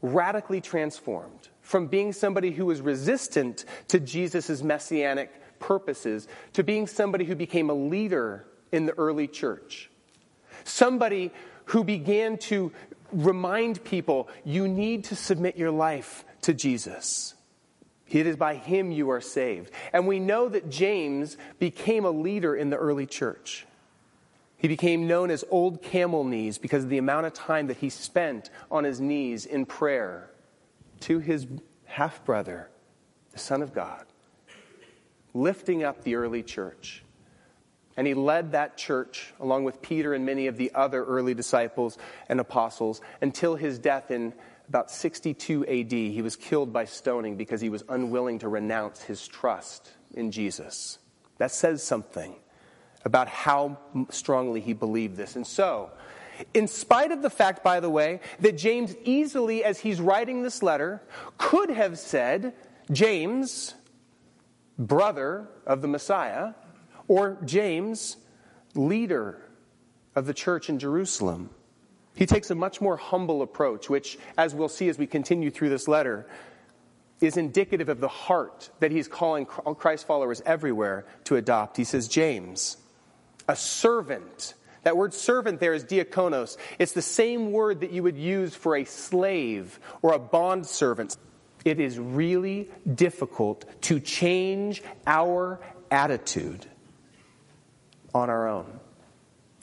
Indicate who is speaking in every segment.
Speaker 1: radically transformed from being somebody who was resistant to Jesus' messianic purposes to being somebody who became a leader in the early church. Somebody who began to remind people you need to submit your life to Jesus. It is by him you are saved. And we know that James became a leader in the early church. He became known as Old Camel Knees because of the amount of time that he spent on his knees in prayer to his half brother, the Son of God, lifting up the early church. And he led that church, along with Peter and many of the other early disciples and apostles, until his death in about 62 AD. He was killed by stoning because he was unwilling to renounce his trust in Jesus. That says something about how strongly he believed this. And so, in spite of the fact, by the way, that James easily, as he's writing this letter, could have said, James, brother of the Messiah, or James, leader of the church in Jerusalem. He takes a much more humble approach, which, as we'll see as we continue through this letter, is indicative of the heart that he's calling Christ followers everywhere to adopt. He says, James, a servant. That word servant there is diakonos. It's the same word that you would use for a slave or a bond servant. It is really difficult to change our attitude on our own.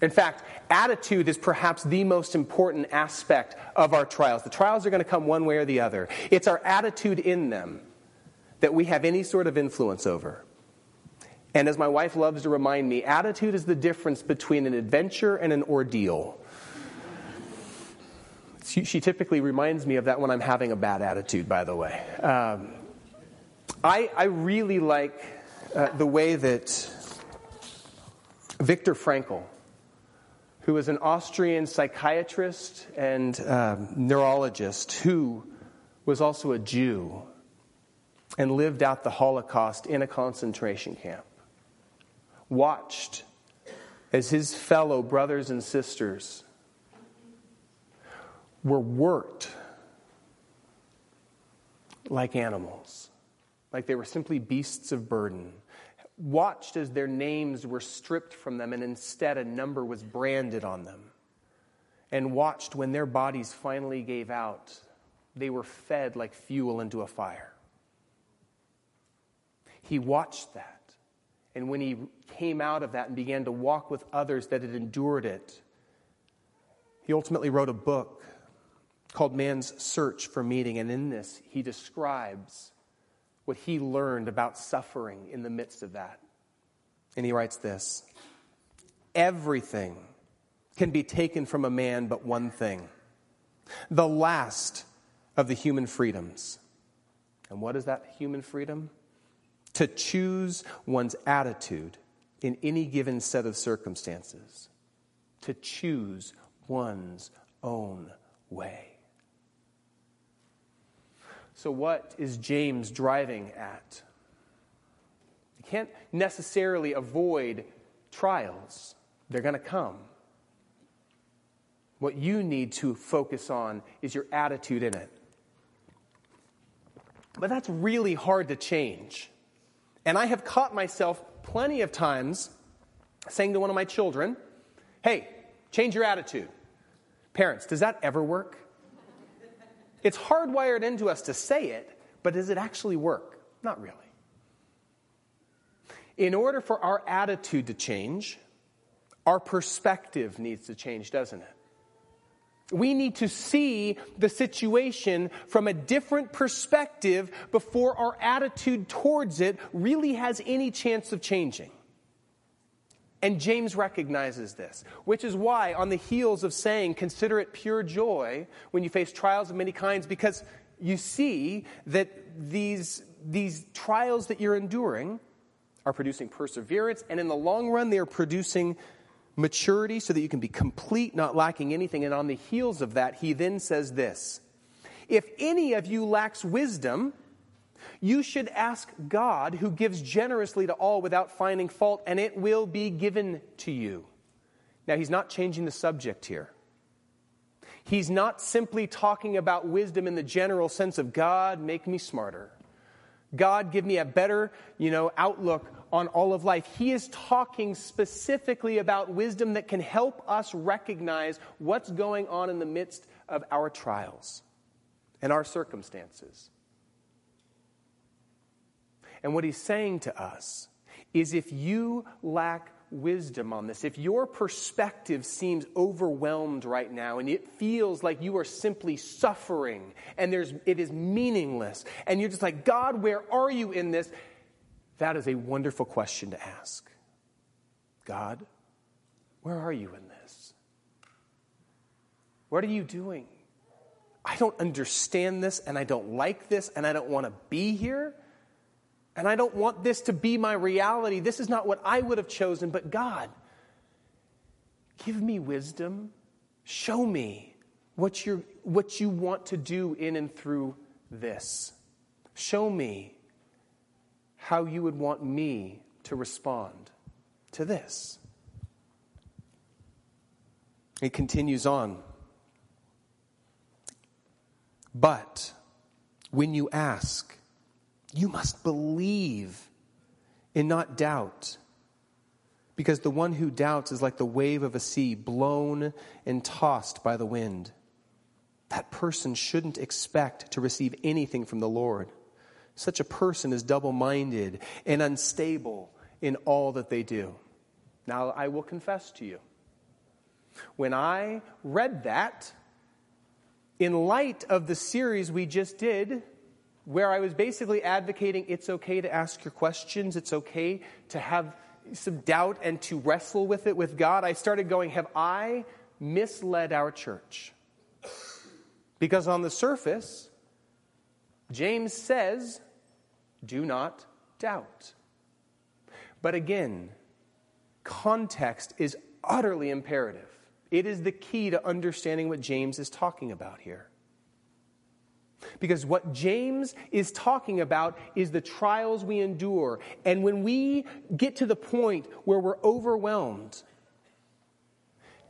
Speaker 1: In fact, attitude is perhaps the most important aspect of our trials. The trials are going to come one way or the other. It's our attitude in them that we have any sort of influence over. And as my wife loves to remind me, attitude is the difference between an adventure and an ordeal. She, typically reminds me of that when I'm having a bad attitude, by the way. Um, I, I, really like uh, the way that Viktor Frankl, who was an Austrian psychiatrist and um, neurologist who was also a Jew and lived out the Holocaust in a concentration camp, watched as his fellow brothers and sisters were worked like animals, like they were simply beasts of burden watched as their names were stripped from them and instead a number was branded on them, and watched when their bodies finally gave out, they were fed like fuel into a fire. He watched that. And when he came out of that and began to walk with others that had endured it, he ultimately wrote a book called Man's Search for Meaning. And in this, he describes what he learned about suffering in the midst of that. And he writes this Everything can be taken from a man but one thing the last of the human freedoms. And what is that human freedom? To choose one's attitude in any given set of circumstances, to choose one's own way. So, what is James driving at? You can't necessarily avoid trials, they're going to come. What you need to focus on is your attitude in it. But that's really hard to change. And I have caught myself plenty of times saying to one of my children, Hey, change your attitude. Parents, does that ever work? It's hardwired into us to say it, but does it actually work? Not really. In order for our attitude to change, our perspective needs to change, doesn't it? We need to see the situation from a different perspective before our attitude towards it really has any chance of changing. And James recognizes this, which is why, on the heels of saying, consider it pure joy when you face trials of many kinds, because you see that these, these trials that you're enduring are producing perseverance, and in the long run, they are producing maturity so that you can be complete, not lacking anything. And on the heels of that, he then says this If any of you lacks wisdom, you should ask God, who gives generously to all without finding fault, and it will be given to you. Now, he's not changing the subject here. He's not simply talking about wisdom in the general sense of God, make me smarter. God, give me a better, you know, outlook on all of life. He is talking specifically about wisdom that can help us recognize what's going on in the midst of our trials and our circumstances. And what he's saying to us is if you lack wisdom on this, if your perspective seems overwhelmed right now and it feels like you are simply suffering and there's, it is meaningless, and you're just like, God, where are you in this? That is a wonderful question to ask. God, where are you in this? What are you doing? I don't understand this, and I don't like this, and I don't want to be here. And I don't want this to be my reality. This is not what I would have chosen, but God, give me wisdom. Show me what, you what you want to do in and through this. Show me how you would want me to respond to this. It continues on. But when you ask, you must believe and not doubt. Because the one who doubts is like the wave of a sea blown and tossed by the wind. That person shouldn't expect to receive anything from the Lord. Such a person is double minded and unstable in all that they do. Now, I will confess to you, when I read that, in light of the series we just did, where I was basically advocating it's okay to ask your questions, it's okay to have some doubt and to wrestle with it with God, I started going, Have I misled our church? Because on the surface, James says, Do not doubt. But again, context is utterly imperative. It is the key to understanding what James is talking about here. Because what James is talking about is the trials we endure. And when we get to the point where we're overwhelmed,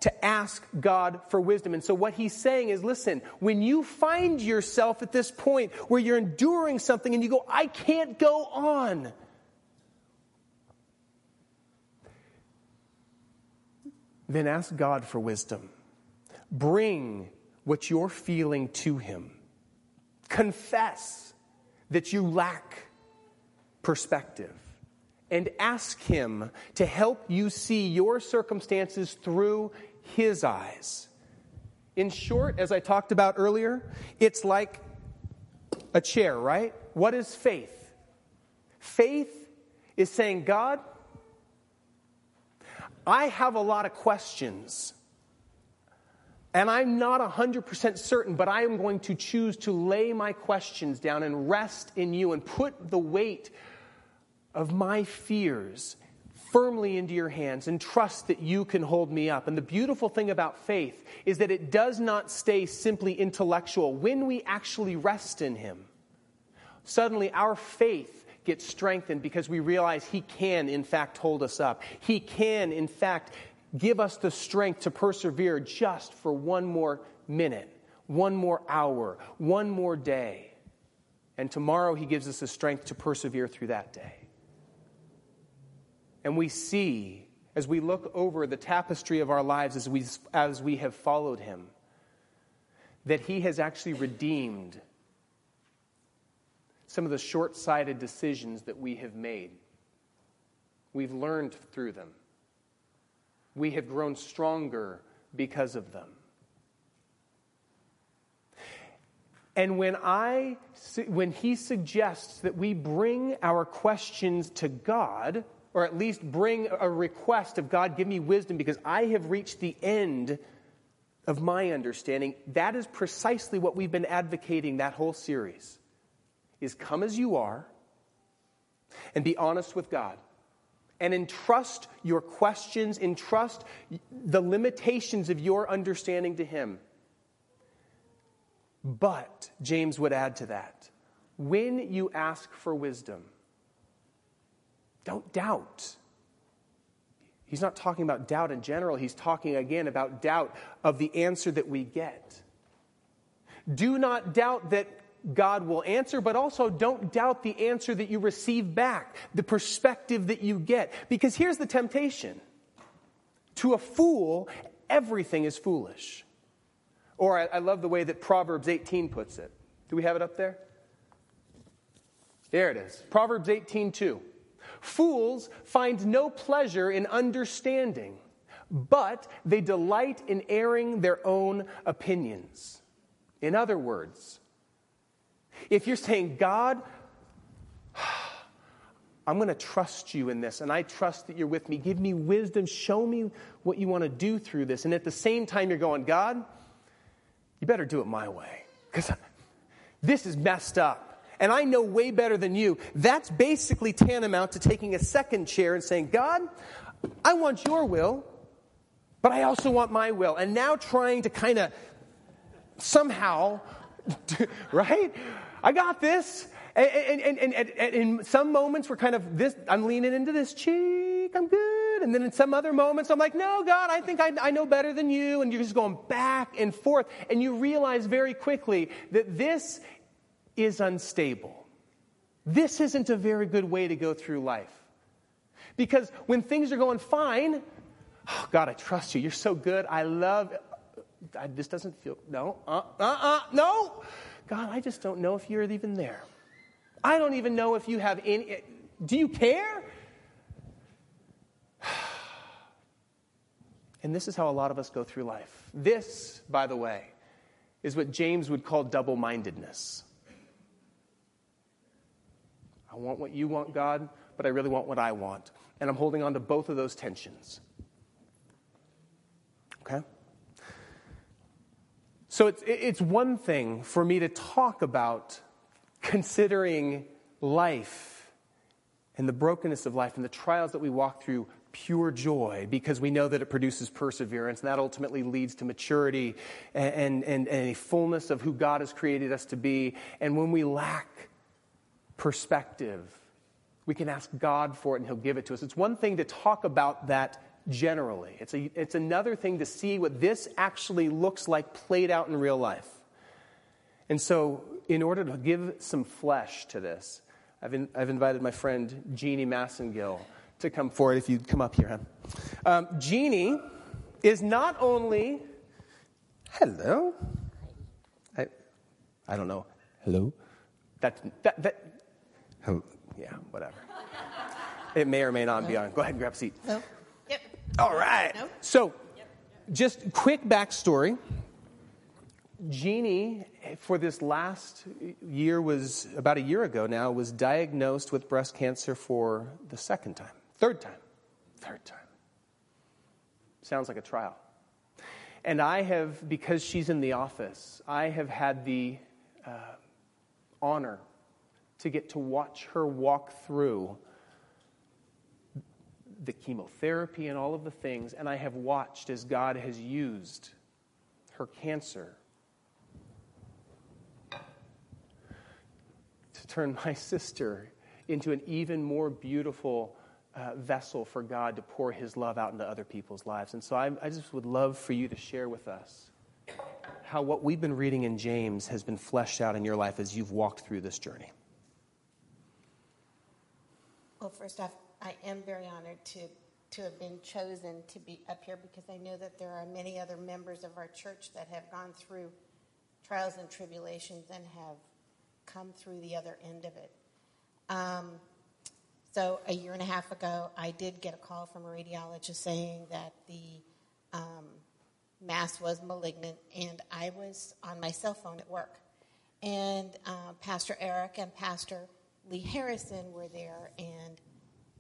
Speaker 1: to ask God for wisdom. And so, what he's saying is listen, when you find yourself at this point where you're enduring something and you go, I can't go on, then ask God for wisdom. Bring what you're feeling to him. Confess that you lack perspective and ask Him to help you see your circumstances through His eyes. In short, as I talked about earlier, it's like a chair, right? What is faith? Faith is saying, God, I have a lot of questions. And I'm not 100% certain, but I am going to choose to lay my questions down and rest in you and put the weight of my fears firmly into your hands and trust that you can hold me up. And the beautiful thing about faith is that it does not stay simply intellectual. When we actually rest in Him, suddenly our faith gets strengthened because we realize He can, in fact, hold us up. He can, in fact, give us the strength to persevere just for one more minute, one more hour, one more day. And tomorrow, He gives us the strength to persevere through that day. And we see, as we look over the tapestry of our lives as we, as we have followed Him, that He has actually redeemed some of the short sighted decisions that we have made. We've learned through them we have grown stronger because of them. And when I when he suggests that we bring our questions to God, or at least bring a request of God, give me wisdom because I have reached the end of my understanding, that is precisely what we've been advocating that whole series. Is come as you are and be honest with God and entrust your questions, entrust the limitations of your understanding to Him. But, James would add to that, when you ask for wisdom, don't doubt. He's not talking about doubt in general. He's talking again about doubt of the answer that we get. Do not doubt that God will answer, but also don't doubt the answer that you receive back, the perspective that you get. Because here's the temptation to a fool, everything is foolish. Or I, I love the way that Proverbs 18 puts it. Do we have it up there? There it is. Proverbs 18 2. Fools find no pleasure in understanding, but they delight in airing their own opinions. In other words, if you're saying, God, I'm going to trust you in this, and I trust that you're with me. Give me wisdom. Show me what you want to do through this. And at the same time, you're going, God, you better do it my way, because this is messed up. And I know way better than you. That's basically tantamount to taking a second chair and saying, God, I want your will, but I also want my will. And now trying to kind of somehow, right? I got this. And, and, and, and, in some moments, we're kind of this, I'm leaning into this cheek, I'm good. And then in some other moments, I'm like, no, God, I think I, I know better than you. And you're just going back and forth. And you realize very quickly that this is unstable. This isn't a very good way to go through life. Because when things are going fine, oh, God, I trust you. You're so good. I love I, this doesn't feel, no, uh, uh, uh, no. God, I just don't know if you're even there. I don't even know if you have any, do you care? And this is how a lot of us go through life. This, by the way, is what James would call double mindedness. I want what you want, God, but I really want what I want. And I'm holding on to both of those tensions. Okay? So it's, it's one thing for me to talk about considering life and the brokenness of life and the trials that we walk through pure joy because we know that it produces perseverance and that ultimately leads to maturity and, and, and, a fullness of who God has created us to be. And when we lack perspective, we can ask God for it and He'll give it to us. It's one thing to talk about that generally. It's, a, it's another thing to see what this actually looks like played out in real life. And so, in order to give some flesh to this, I've, in, I've invited my friend Jeannie Massengill to come forward. If you'd come up here, huh? Um, Jeannie is not only. Hello. I, I don't know. Hello. That, that, that, hello. Yeah, whatever. it may or may not be on. Go ahead and grab a seat.
Speaker 2: Hello. Yep.
Speaker 1: All right. No? So, just quick backstory. Jeannie, for this last year, was about a year ago now, was diagnosed with breast cancer for the second time, third time, third time. Sounds like a trial. And I have, because she's in the office, I have had the uh, honor to get to watch her walk through the chemotherapy and all of the things, and I have watched as God has used her cancer to turn my sister into an even more beautiful uh, vessel for God to pour his love out into other people's lives. And so I, I just would love for you to share with us how what we've been reading in James has been fleshed out in your life as you've walked through this journey.
Speaker 2: Well, first off, I am very honored to, to have been chosen to be up here because I know that there are many other members of our church that have gone through trials and tribulations and have come through the other end of it. Um, so, a year and a half ago, I did get a call from a radiologist saying that the um, mass was malignant, and I was on my cell phone at work. And uh, Pastor Eric and Pastor Lee Harrison were there, and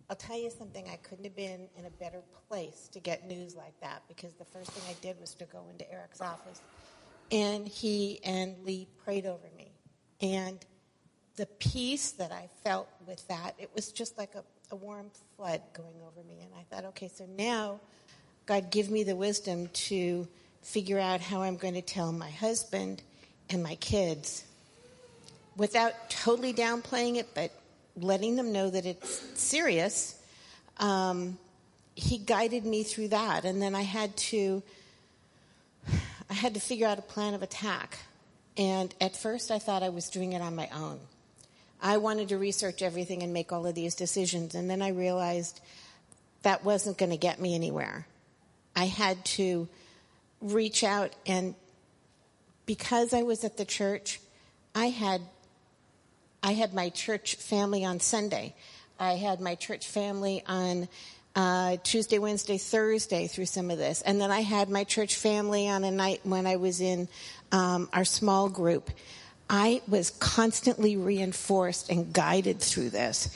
Speaker 2: I'll tell you something, I couldn't have been in a better place to get news like that because the first thing I did was to go into Eric's office. And he and Lee prayed over me. And the peace that I felt with that, it was just like a, a warm flood going over me. And I thought, okay, so now, God, give me the wisdom to figure out how I'm going to tell my husband and my kids without totally downplaying it, but letting them know that it's serious, um, he guided me through that. And then I had to, I had to figure out a plan of attack. And at first, I thought I was doing it on my own. I wanted to research everything and make all of these decisions. And then I realized that wasn't going to get me anywhere. I had to reach out and because I was at the church, I had I had my church family on Sunday. I had my church family on uh, Tuesday, Wednesday, Thursday through some of this. And then I had my church family on a night when I was in um, our small group. I was constantly reinforced and guided through this.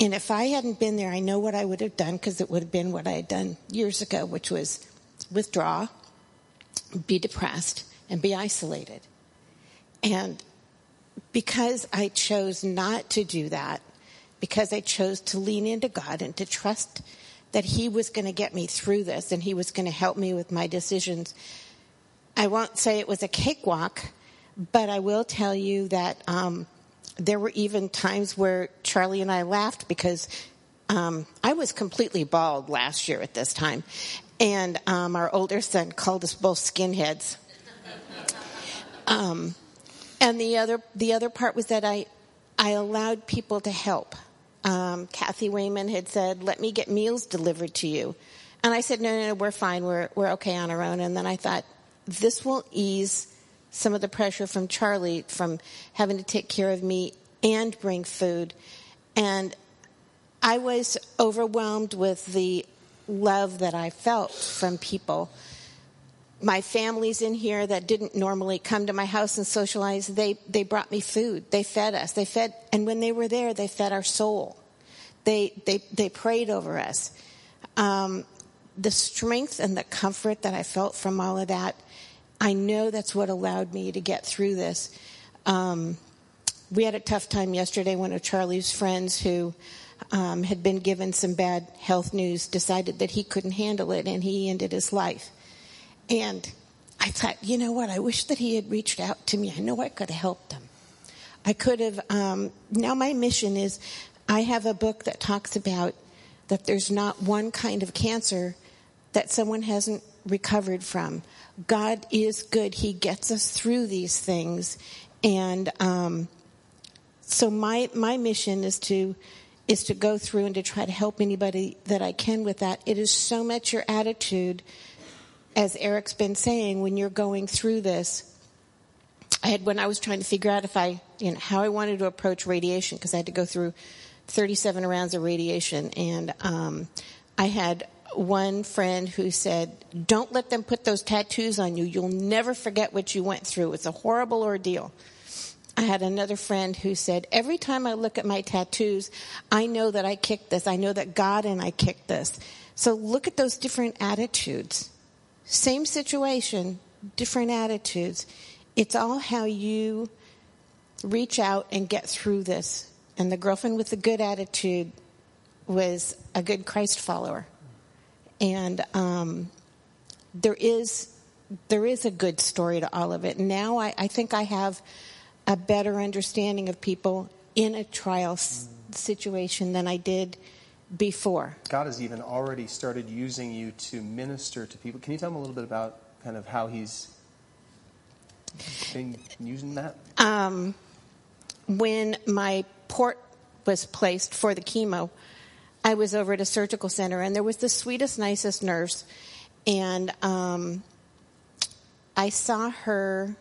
Speaker 2: And if I hadn't been there, I know what I would have done because it would have been what I had done years ago, which was withdraw, be depressed, and be isolated. And because I chose not to do that, because I chose to lean into God and to trust that He was going to get me through this and He was going to help me with my decisions, I won't say it was a cakewalk, but I will tell you that um, there were even times where Charlie and I laughed because um, I was completely bald last year at this time, and um, our older son called us both skinheads. Um, and the other the other part was that I I allowed people to help. Um, Kathy Wayman had said, "Let me get meals delivered to you," and I said, "No, no, no, we're fine. We're we're okay on our own." And then I thought, this will ease some of the pressure from Charlie from having to take care of me and bring food, and I was overwhelmed with the love that I felt from people my families in here that didn't normally come to my house and socialize, they, they brought me food. They fed us. They fed, and when they were there, they fed our soul. They, they, they prayed over us. Um, the strength and the comfort that I felt from all of that, I know that's what allowed me to get through this. Um, we had a tough time yesterday. One of Charlie's friends who um, had been given some bad health news decided that he couldn't handle it and he ended his life. And I thought, you know what? I wish that he had reached out to me. I know I could have helped him. I could have. Um, now, my mission is I have a book that talks about that there's not one kind of cancer that someone hasn't recovered from. God is good. He gets us through these things. And um, so my my mission is to is to go through and to try to help anybody that I can with that. It is so much your attitude as Eric's been saying, when you're going through this, I had when I was trying to figure out if I, you know, how I wanted to approach radiation because I had to go through 37 rounds of radiation, and um, I had one friend who said, "Don't let them put those tattoos on you. You'll never forget what you went through. It's a horrible ordeal." I had another friend who said, Every time I look at my tattoos, I know that I kicked this. I know that God and I kicked this. So look at those different attitudes. Same situation, different attitudes. It's all how you reach out and get through this. And the girlfriend with the good attitude was a good Christ follower. And um, there is there is a good story to all of it. Now I, I think I have a better understanding of people in a trial s- situation than I did before.
Speaker 1: God has even already started using you to minister to people. Can you tell me a little bit about kind of how He's been using that?
Speaker 2: Um, when my port was placed for the chemo, I was over at a surgical center, and there was the sweetest, nicest nurse, and um, I saw her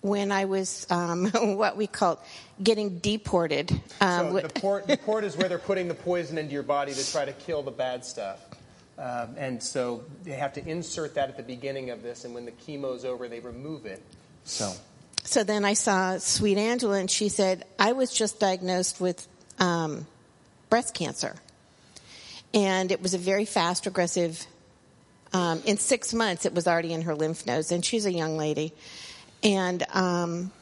Speaker 2: when I was um, what we call getting deported.
Speaker 1: Um, so the port, the port is where they're putting the poison into your body to try to kill the bad stuff. Um, and so they have to insert that at the beginning of this, and when the chemo's over, they remove it. So.
Speaker 2: So then I saw Sweet Angela, and she said, I was just diagnosed with um, breast cancer. And it was a very fast, aggressive, um, in six months, it was already in her lymph nodes, and she's a young lady. And um,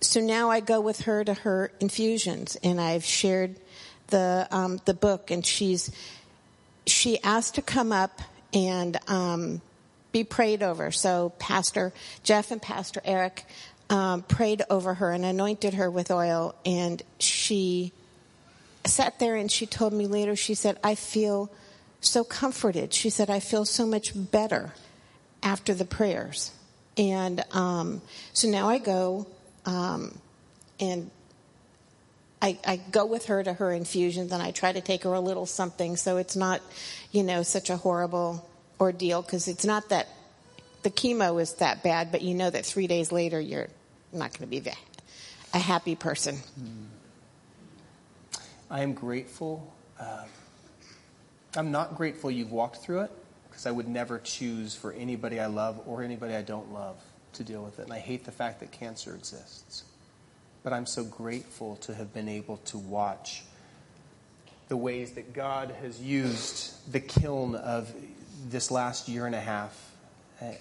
Speaker 2: so now I go with her to her infusions, and I've shared the um, the book, and she's she asked to come up and um, be prayed over. So Pastor Jeff and Pastor Eric um, prayed over her and anointed her with oil, and she sat there and she told me later. She said, "I feel so comforted." She said, "I feel so much better after the prayers." And um, so now I go um, and I, I, go with her to her infusions and I try to take her a little something so it's not, you know, such a horrible ordeal because it's not that the chemo is that bad, but you know that three days later you're not going to be a happy person. Hmm.
Speaker 1: I am grateful. Uh, I'm not grateful you've walked through it because I would never choose for anybody I love or anybody I don't love to deal with it. And I hate the fact that cancer exists. But I'm so grateful to have been able to watch the ways that God has used the kiln of this last year and a half uh,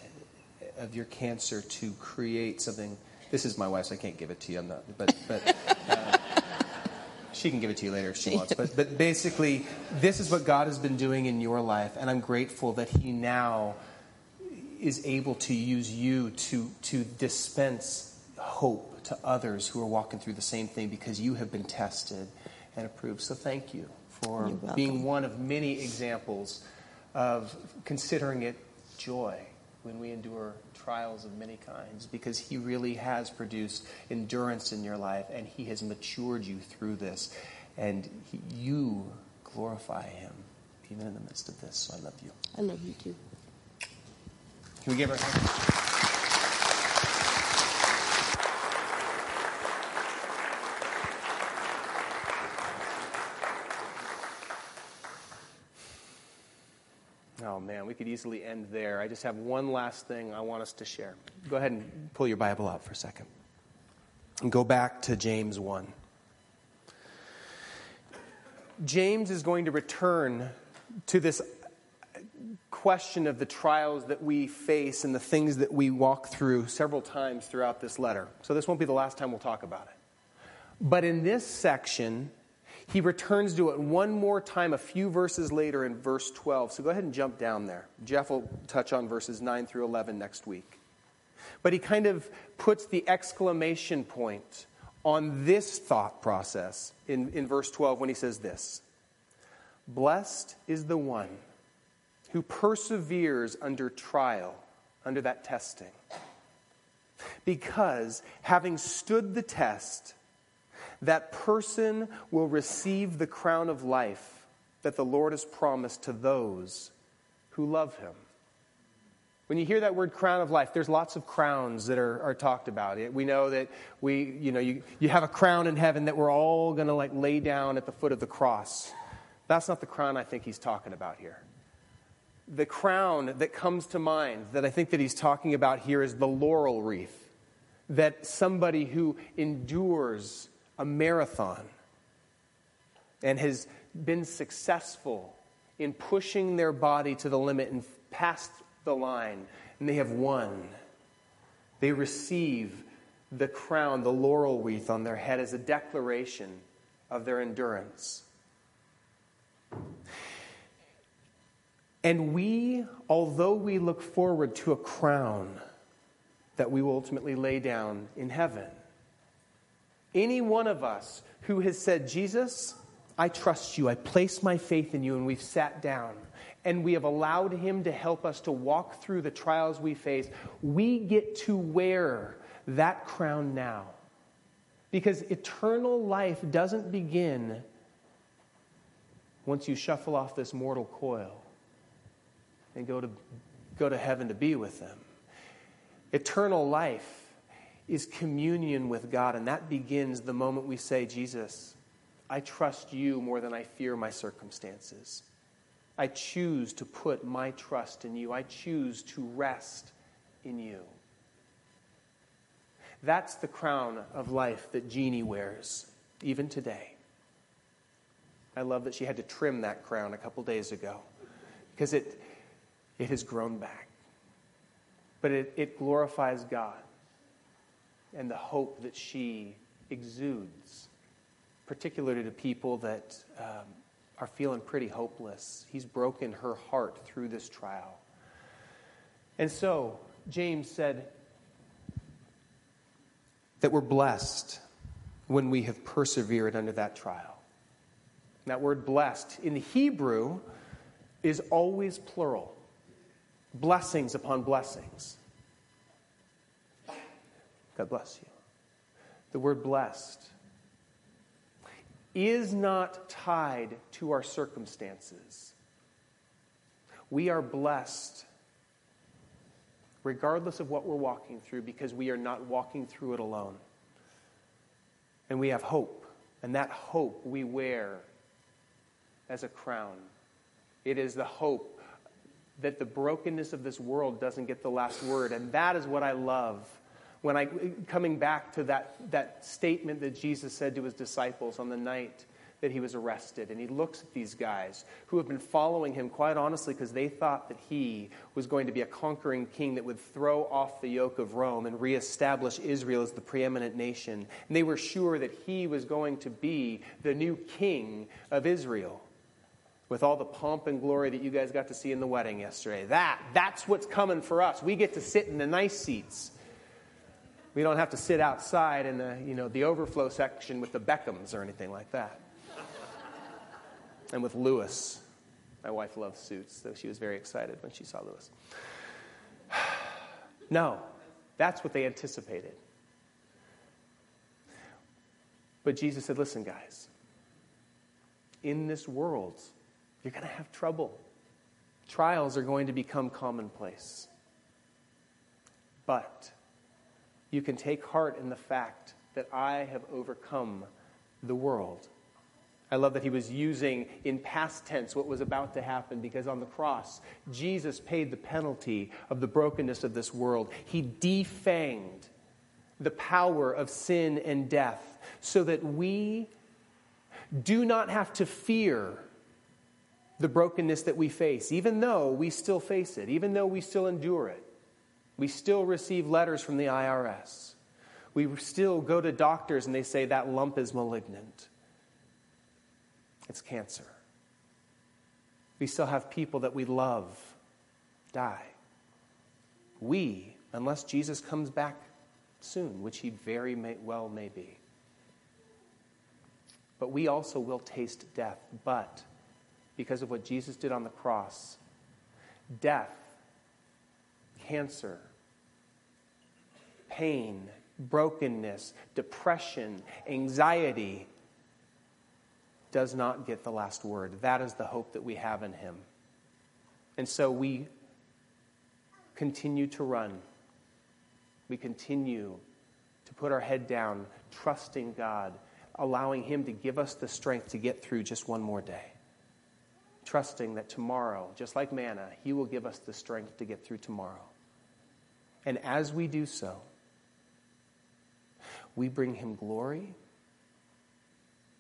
Speaker 1: of your cancer to create something. This is my wife's. I can't give it to you. I'm not, but but uh, she can give it to you later if she wants. But but basically, this is what God has been doing in your life, and I'm grateful that He now is able to use you to to dispense hope to others who are walking through the same thing because you have been tested and approved. So thank you for being one of many examples of considering it joy when we endure trials of many kinds because He really has produced endurance in your life and He has matured you through this. And he, you glorify Him even in the midst of this. So I love you.
Speaker 2: I love you too.
Speaker 1: Can we give her a hand? Oh man, we could easily end there. I just have one last thing I want us to share. Go ahead and pull your Bible out for a second. And go back to James 1. James is going to return to this question of the trials that we face and the things that we walk through several times throughout this letter. So this won't be the last time we'll talk about it. But in this section, he returns to it one more time a few verses later in verse 12. So go ahead and jump down there. Jeff will touch on verses 9 through 11 next week. But he kind of puts the exclamation point on this thought process in, in verse 12 when he says this Blessed is the one who perseveres under trial, under that testing. Because having stood the test, that person will receive the crown of life that the Lord has promised to those who love him. When you hear that word crown of life, there's lots of crowns that are, are talked about. We know that we, you know, you, you have a crown in heaven that we're all going to like lay down at the foot of the cross. That's not the crown I think he's talking about here. The crown that comes to mind that I think that he's talking about here is the laurel wreath. That somebody who endures a marathon and has been successful in pushing their body to the limit and past the line, and they have won. They receive the crown, the laurel wreath on their head as a declaration of their endurance. And we, although we look forward to a crown that we will ultimately lay down in heaven, any one of us who has said, Jesus, I trust you, I place my faith in you, and we've sat down and we have allowed him to help us to walk through the trials we face, we get to wear that crown now. Because eternal life doesn't begin once you shuffle off this mortal coil and go to, go to heaven to be with them. Eternal life is communion with God, and that begins the moment we say, Jesus, I trust you more than I fear my circumstances. I choose to put my trust in you. I choose to rest in you. That's the crown of life that Jeannie wears, even today. I love that she had to trim that crown a couple days ago because it, it has grown back. But it, it glorifies God and the hope that she exudes, particularly to people that um, are feeling pretty hopeless. He's broken her heart through this trial. And so, James said that we're blessed when we have persevered under that trial. That word blessed in the Hebrew is always plural blessings upon blessings. God bless you. The word blessed is not tied to our circumstances. We are blessed regardless of what we're walking through because we are not walking through it alone. And we have hope, and that hope we wear as a crown. It is the hope that the brokenness of this world doesn't get the last word, and that is what I love when I coming back to that, that statement that Jesus said to his disciples on the night that he was arrested. And he looks at these guys who have been following him, quite honestly, because they thought that he was going to be a conquering king that would throw off the yoke of Rome and reestablish Israel as the preeminent nation. And they were sure that he was going to be the new king of Israel. With all the pomp and glory that you guys got to see in the wedding yesterday. That, that's what's coming for us. We get to sit in the nice seats. We don't have to sit outside in the, you know, the overflow section with the Beckhams or anything like that and with Lewis. My wife loves suits, so she was very excited when she saw Lewis. no, that's what they anticipated. But Jesus said, Listen, guys, in this world, you're going to have trouble. Trials are going to become commonplace. But you can take heart in the fact that I have overcome the world. I love that he was using in past tense what was about to happen because on the cross, Jesus paid the penalty of the brokenness of this world. He defanged the power of sin and death so that we do not have to fear the brokenness that we face, even though we still face it, even though we still endure it. We still receive letters from the IRS. We still go to doctors and they say that lump is malignant. It's cancer. We still have people that we love die. We, unless Jesus comes back soon, which he very may, well may be, but we also will taste death. But because of what Jesus did on the cross, death, cancer, pain, brokenness, depression, anxiety, does not get the last word. That is the hope that we have in him. And so we continue to run. We continue to put our head down, trusting God, allowing Him to give us the strength to get through just one more day. Trusting that tomorrow, just like manna, He will give us the strength to get through tomorrow. And as we do so, we bring Him glory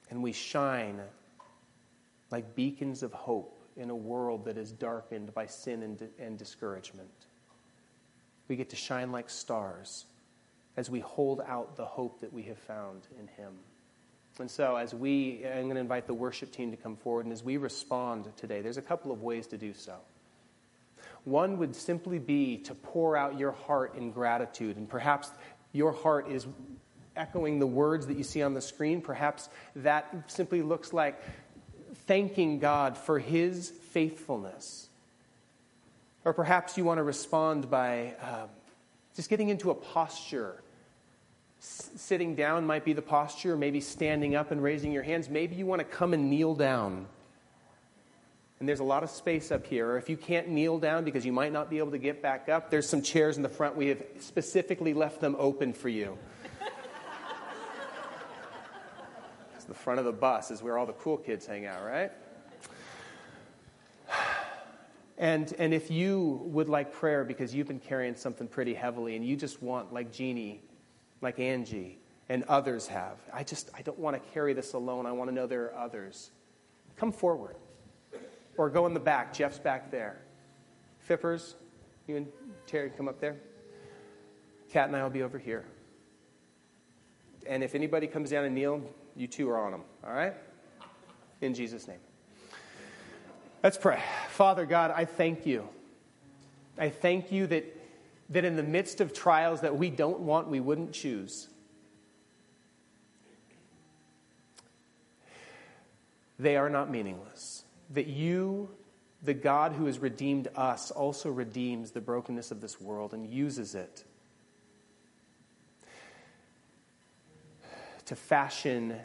Speaker 1: and we shine like beacons of hope in a world that is darkened by sin and, and discouragement. We get to shine like stars as we hold out the hope that we have found in Him. And so, as we, I'm going to invite the worship team to come forward, and as we respond today, there's a couple of ways to do so. One would simply be to pour out your heart in gratitude, and perhaps your heart is echoing the words that you see on the screen. Perhaps that simply looks like thanking God for his faithfulness. Or perhaps you want to respond by uh, just getting into a posture. Sitting down might be the posture, maybe standing up and raising your hands. Maybe you want to come and kneel down. And there's a lot of space up here. Or if you can't kneel down because you might not be able to get back up, there's some chairs in the front. We have specifically left them open for you. the front of the bus is where all the cool kids hang out, right? And, and if you would like prayer because you've been carrying something pretty heavily and you just want, like Jeannie, like Angie, and others have, I just, I don't want to carry this alone. I want to know there are others. Come forward. Or go in the back. Jeff's back there. Fippers, you and Terry come up there. Kat and I will be over here. And if anybody comes down and kneel, you two are on them, all right? In Jesus' name. Let's pray. Father God, I thank you. I thank you that, that in the midst of trials that we don't want, we wouldn't choose. They are not meaningless. That you, the God who has redeemed us, also redeems the brokenness of this world and uses it to fashion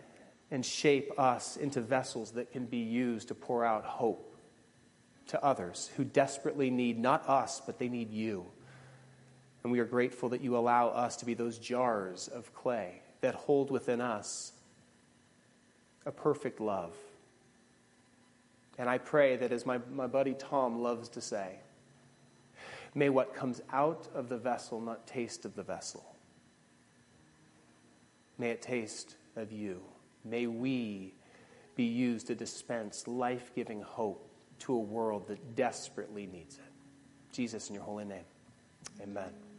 Speaker 1: and shape us into vessels that can be used to pour out hope to others who desperately need not us, but they need you. And we are grateful that you allow us to be those jars of clay that hold within us a perfect love. And I pray that, as my, my buddy Tom loves to say, may what comes out of the vessel not taste of the vessel. May it taste of you. May we be used to dispense life giving hope to a world that desperately needs it. Jesus, in your holy name, amen.